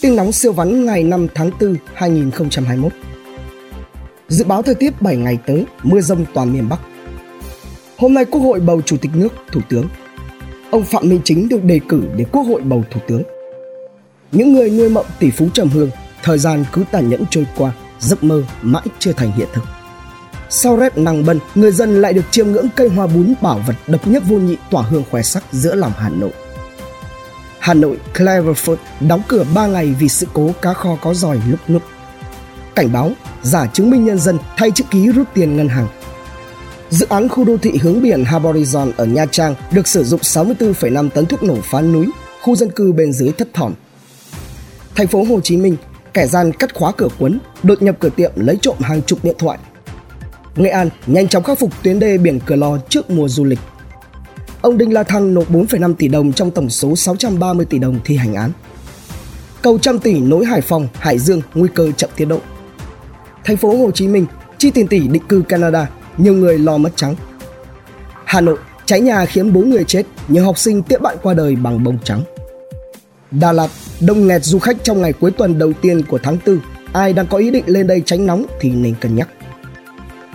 Tin nóng siêu vắn ngày 5 tháng 4 2021 Dự báo thời tiết 7 ngày tới, mưa rông toàn miền Bắc. Hôm nay Quốc hội bầu Chủ tịch nước, Thủ tướng. Ông Phạm Minh Chính được đề cử để Quốc hội bầu Thủ tướng. Những người nuôi mộng tỷ phú trầm hương, thời gian cứ tàn nhẫn trôi qua, giấc mơ mãi chưa thành hiện thực. Sau rep nàng bân, người dân lại được chiêm ngưỡng cây hoa bún bảo vật độc nhất vô nhị tỏa hương khoe sắc giữa lòng Hà Nội. Hà Nội Cleverfoot đóng cửa 3 ngày vì sự cố cá kho có giỏi lúc nút. Cảnh báo, giả chứng minh nhân dân thay chữ ký rút tiền ngân hàng. Dự án khu đô thị hướng biển Harborizon ở Nha Trang được sử dụng 64,5 tấn thuốc nổ phá núi, khu dân cư bên dưới thất thỏm. Thành phố Hồ Chí Minh, kẻ gian cắt khóa cửa cuốn, đột nhập cửa tiệm lấy trộm hàng chục điện thoại. Nghệ An nhanh chóng khắc phục tuyến đê biển Cửa Lò trước mùa du lịch ông Đinh La Thăng nộp 4,5 tỷ đồng trong tổng số 630 tỷ đồng thi hành án. Cầu trăm tỷ nối Hải Phòng, Hải Dương nguy cơ chậm tiến độ. Thành phố Hồ Chí Minh chi tiền tỷ định cư Canada, nhiều người lo mất trắng. Hà Nội cháy nhà khiến 4 người chết, nhiều học sinh tiễn bạn qua đời bằng bông trắng. Đà Lạt đông nghẹt du khách trong ngày cuối tuần đầu tiên của tháng 4. Ai đang có ý định lên đây tránh nóng thì nên cân nhắc.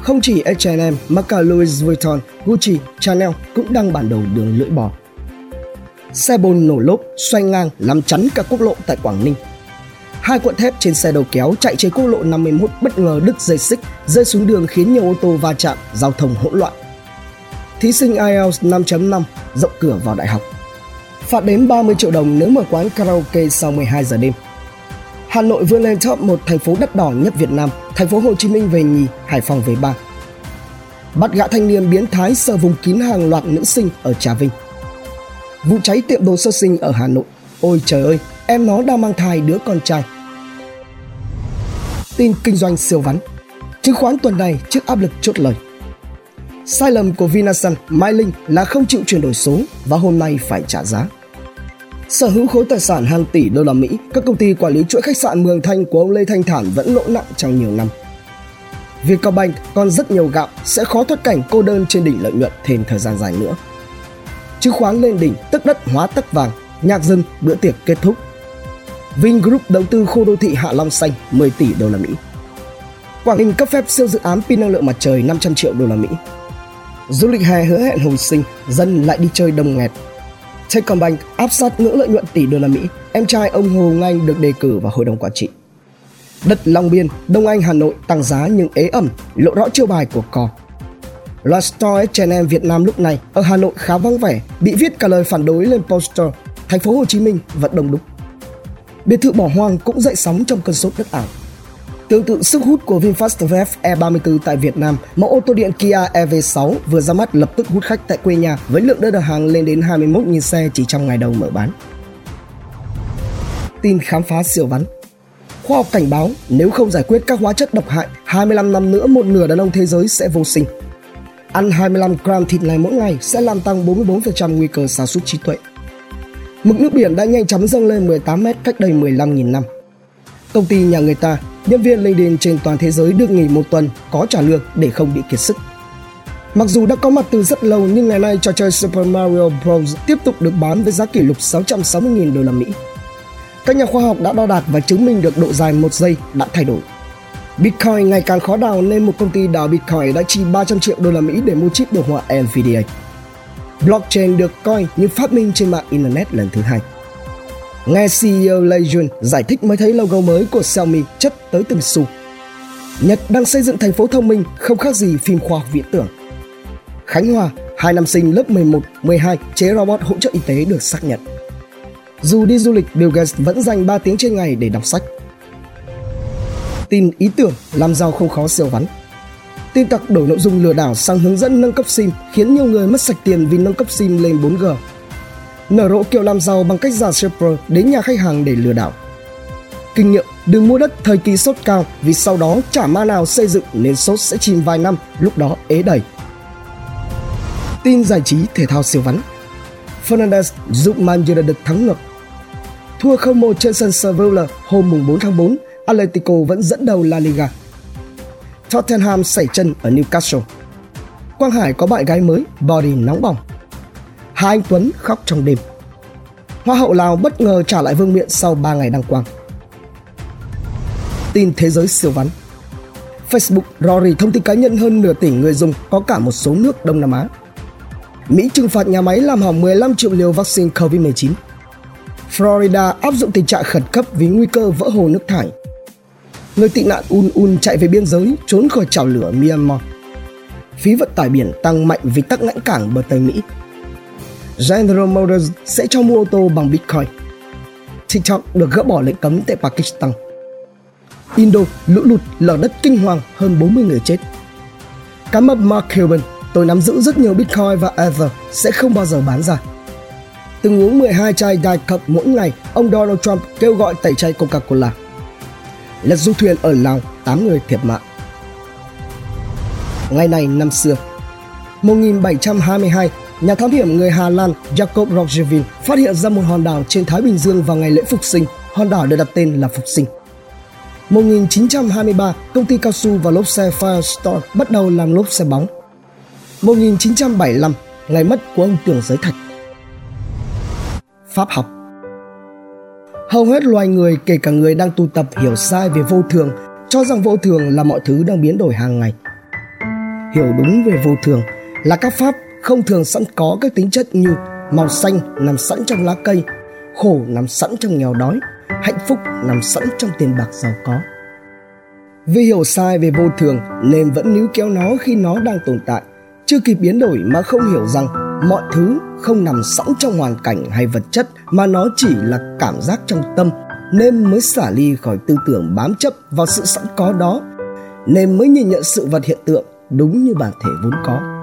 Không chỉ H&M mà cả Louis Vuitton, Gucci, Chanel cũng đang bản đầu đường lưỡi bò. Xe bồn nổ lốp, xoay ngang làm chắn cả quốc lộ tại Quảng Ninh. Hai cuộn thép trên xe đầu kéo chạy trên quốc lộ 51 bất ngờ đứt dây xích, rơi xuống đường khiến nhiều ô tô va chạm, giao thông hỗn loạn. Thí sinh IELTS 5.5 rộng cửa vào đại học. Phạt đến 30 triệu đồng nếu mở quán karaoke sau 12 giờ đêm. Hà Nội vươn lên top một thành phố đắt đỏ nhất Việt Nam, thành phố Hồ Chí Minh về nhì, Hải Phòng về ba. Bắt gã thanh niên biến thái sờ vùng kín hàng loạt nữ sinh ở Trà Vinh. Vụ cháy tiệm đồ sơ sinh ở Hà Nội. Ôi trời ơi, em nó đang mang thai đứa con trai. Tin kinh doanh siêu vắn. Chứng khoán tuần này trước áp lực chốt lời. Sai lầm của Vinasun, Mai Linh là không chịu chuyển đổi số và hôm nay phải trả giá. Sở hữu khối tài sản hàng tỷ đô la Mỹ, các công ty quản lý chuỗi khách sạn Mường Thanh của ông Lê Thanh Thản vẫn lỗ nặng trong nhiều năm. Vietcombank còn rất nhiều gạo sẽ khó thoát cảnh cô đơn trên đỉnh lợi nhuận thêm thời gian dài nữa. Chứng khoán lên đỉnh, tức đất hóa tất vàng, nhạc dân bữa tiệc kết thúc. Vingroup đầu tư khu đô thị Hạ Long Xanh 10 tỷ đô la Mỹ. Quảng Ninh cấp phép siêu dự án pin năng lượng mặt trời 500 triệu đô la Mỹ. Du lịch hè hứa hẹn hồi sinh, dân lại đi chơi đông nghẹt Techcombank áp sát ngưỡng lợi nhuận tỷ đô la Mỹ. Em trai ông Hồ Anh được đề cử vào hội đồng quản trị. Đất Long Biên, Đông Anh, Hà Nội tăng giá nhưng ế ẩm, lộ rõ chiêu bài của cò. Loạt store H&M Việt Nam lúc này ở Hà Nội khá vắng vẻ, bị viết cả lời phản đối lên poster. Thành phố Hồ Chí Minh vẫn đông đúc. Biệt thự bỏ hoang cũng dậy sóng trong cơn sốt đất ảo. Tương tự sức hút của VinFast VF E34 tại Việt Nam, mẫu ô tô điện Kia EV6 vừa ra mắt lập tức hút khách tại quê nhà với lượng đơn đặt hàng lên đến 21.000 xe chỉ trong ngày đầu mở bán. Tin khám phá siêu vắn Khoa học cảnh báo nếu không giải quyết các hóa chất độc hại, 25 năm nữa một nửa đàn ông thế giới sẽ vô sinh. Ăn 25 gram thịt này mỗi ngày sẽ làm tăng 44% nguy cơ sa sút trí tuệ. Mực nước biển đã nhanh chóng dâng lên 18 mét cách đây 15.000 năm. Công ty nhà người ta nhân viên LinkedIn trên toàn thế giới được nghỉ một tuần, có trả lương để không bị kiệt sức. Mặc dù đã có mặt từ rất lâu, nhưng ngày nay trò chơi Super Mario Bros tiếp tục được bán với giá kỷ lục 660.000 đô la Mỹ. Các nhà khoa học đã đo đạc và chứng minh được độ dài một giây đã thay đổi. Bitcoin ngày càng khó đào nên một công ty đào Bitcoin đã chi 300 triệu đô la Mỹ để mua chip đồ họa Nvidia. Blockchain được coi như phát minh trên mạng Internet lần thứ hai. Nghe CEO Lei Jun giải thích mới thấy logo mới của Xiaomi chất tới từng xu. Nhật đang xây dựng thành phố thông minh không khác gì phim khoa học viễn tưởng. Khánh Hòa, hai năm sinh lớp 11, 12 chế robot hỗ trợ y tế được xác nhận. Dù đi du lịch, Bill Gates vẫn dành 3 tiếng trên ngày để đọc sách. Tin ý tưởng làm giàu không khó siêu vắn. Tin tặc đổi nội dung lừa đảo sang hướng dẫn nâng cấp SIM khiến nhiều người mất sạch tiền vì nâng cấp SIM lên 4G nở rộ kiểu làm giàu bằng cách giả shipper đến nhà khách hàng để lừa đảo. Kinh nghiệm, đừng mua đất thời kỳ sốt cao vì sau đó chả ma nào xây dựng nên sốt sẽ chìm vài năm, lúc đó ế đầy. Tin giải trí thể thao siêu vắn Fernandez giúp Man United thắng ngược. Thua 0-1 trên sân Sevilla hôm 4 tháng 4, Atletico vẫn dẫn đầu La Liga. Tottenham sảy chân ở Newcastle. Quang Hải có bạn gái mới, body nóng bỏng. Hai anh Tuấn khóc trong đêm. Hoa hậu Lào bất ngờ trả lại vương miện sau 3 ngày đăng quang. tin thế giới siêu vắn. Facebook Rory thông tin cá nhân hơn nửa tỷ người dùng, có cả một số nước Đông Nam Á. Mỹ trừng phạt nhà máy làm hỏng 15 triệu liều vaccine COVID-19. Florida áp dụng tình trạng khẩn cấp vì nguy cơ vỡ hồ nước thải. Người tị nạn Un Un chạy về biên giới, trốn khỏi chảo lửa Myanmar. Phí vận tải biển tăng mạnh vì tắc nghẽn cảng bờ Tây Mỹ. General Motors sẽ cho mua ô tô bằng Bitcoin. TikTok được gỡ bỏ lệnh cấm tại Pakistan. Indo lũ lụt lở đất kinh hoàng hơn 40 người chết. Cá mập Mark Cuban, tôi nắm giữ rất nhiều Bitcoin và Ether sẽ không bao giờ bán ra. Từng uống 12 chai Diet Coke mỗi ngày, ông Donald Trump kêu gọi tẩy chay Coca-Cola. Lật du thuyền ở Lào, 8 người thiệt mạng. Ngày này năm xưa, 1722, nhà thám hiểm người Hà Lan Jacob Roggevin phát hiện ra một hòn đảo trên Thái Bình Dương vào ngày lễ Phục sinh. Hòn đảo được đặt tên là Phục sinh. 1923, công ty cao su và lốp xe Firestone bắt đầu làm lốp xe bóng. 1975, ngày mất của ông Tưởng Giới Thạch. Pháp học Hầu hết loài người, kể cả người đang tu tập hiểu sai về vô thường, cho rằng vô thường là mọi thứ đang biến đổi hàng ngày. Hiểu đúng về vô thường là các pháp không thường sẵn có các tính chất như màu xanh nằm sẵn trong lá cây, khổ nằm sẵn trong nghèo đói, hạnh phúc nằm sẵn trong tiền bạc giàu có. Vì hiểu sai về vô thường nên vẫn níu kéo nó khi nó đang tồn tại, chưa kịp biến đổi mà không hiểu rằng mọi thứ không nằm sẵn trong hoàn cảnh hay vật chất mà nó chỉ là cảm giác trong tâm nên mới xả ly khỏi tư tưởng bám chấp vào sự sẵn có đó nên mới nhìn nhận sự vật hiện tượng đúng như bản thể vốn có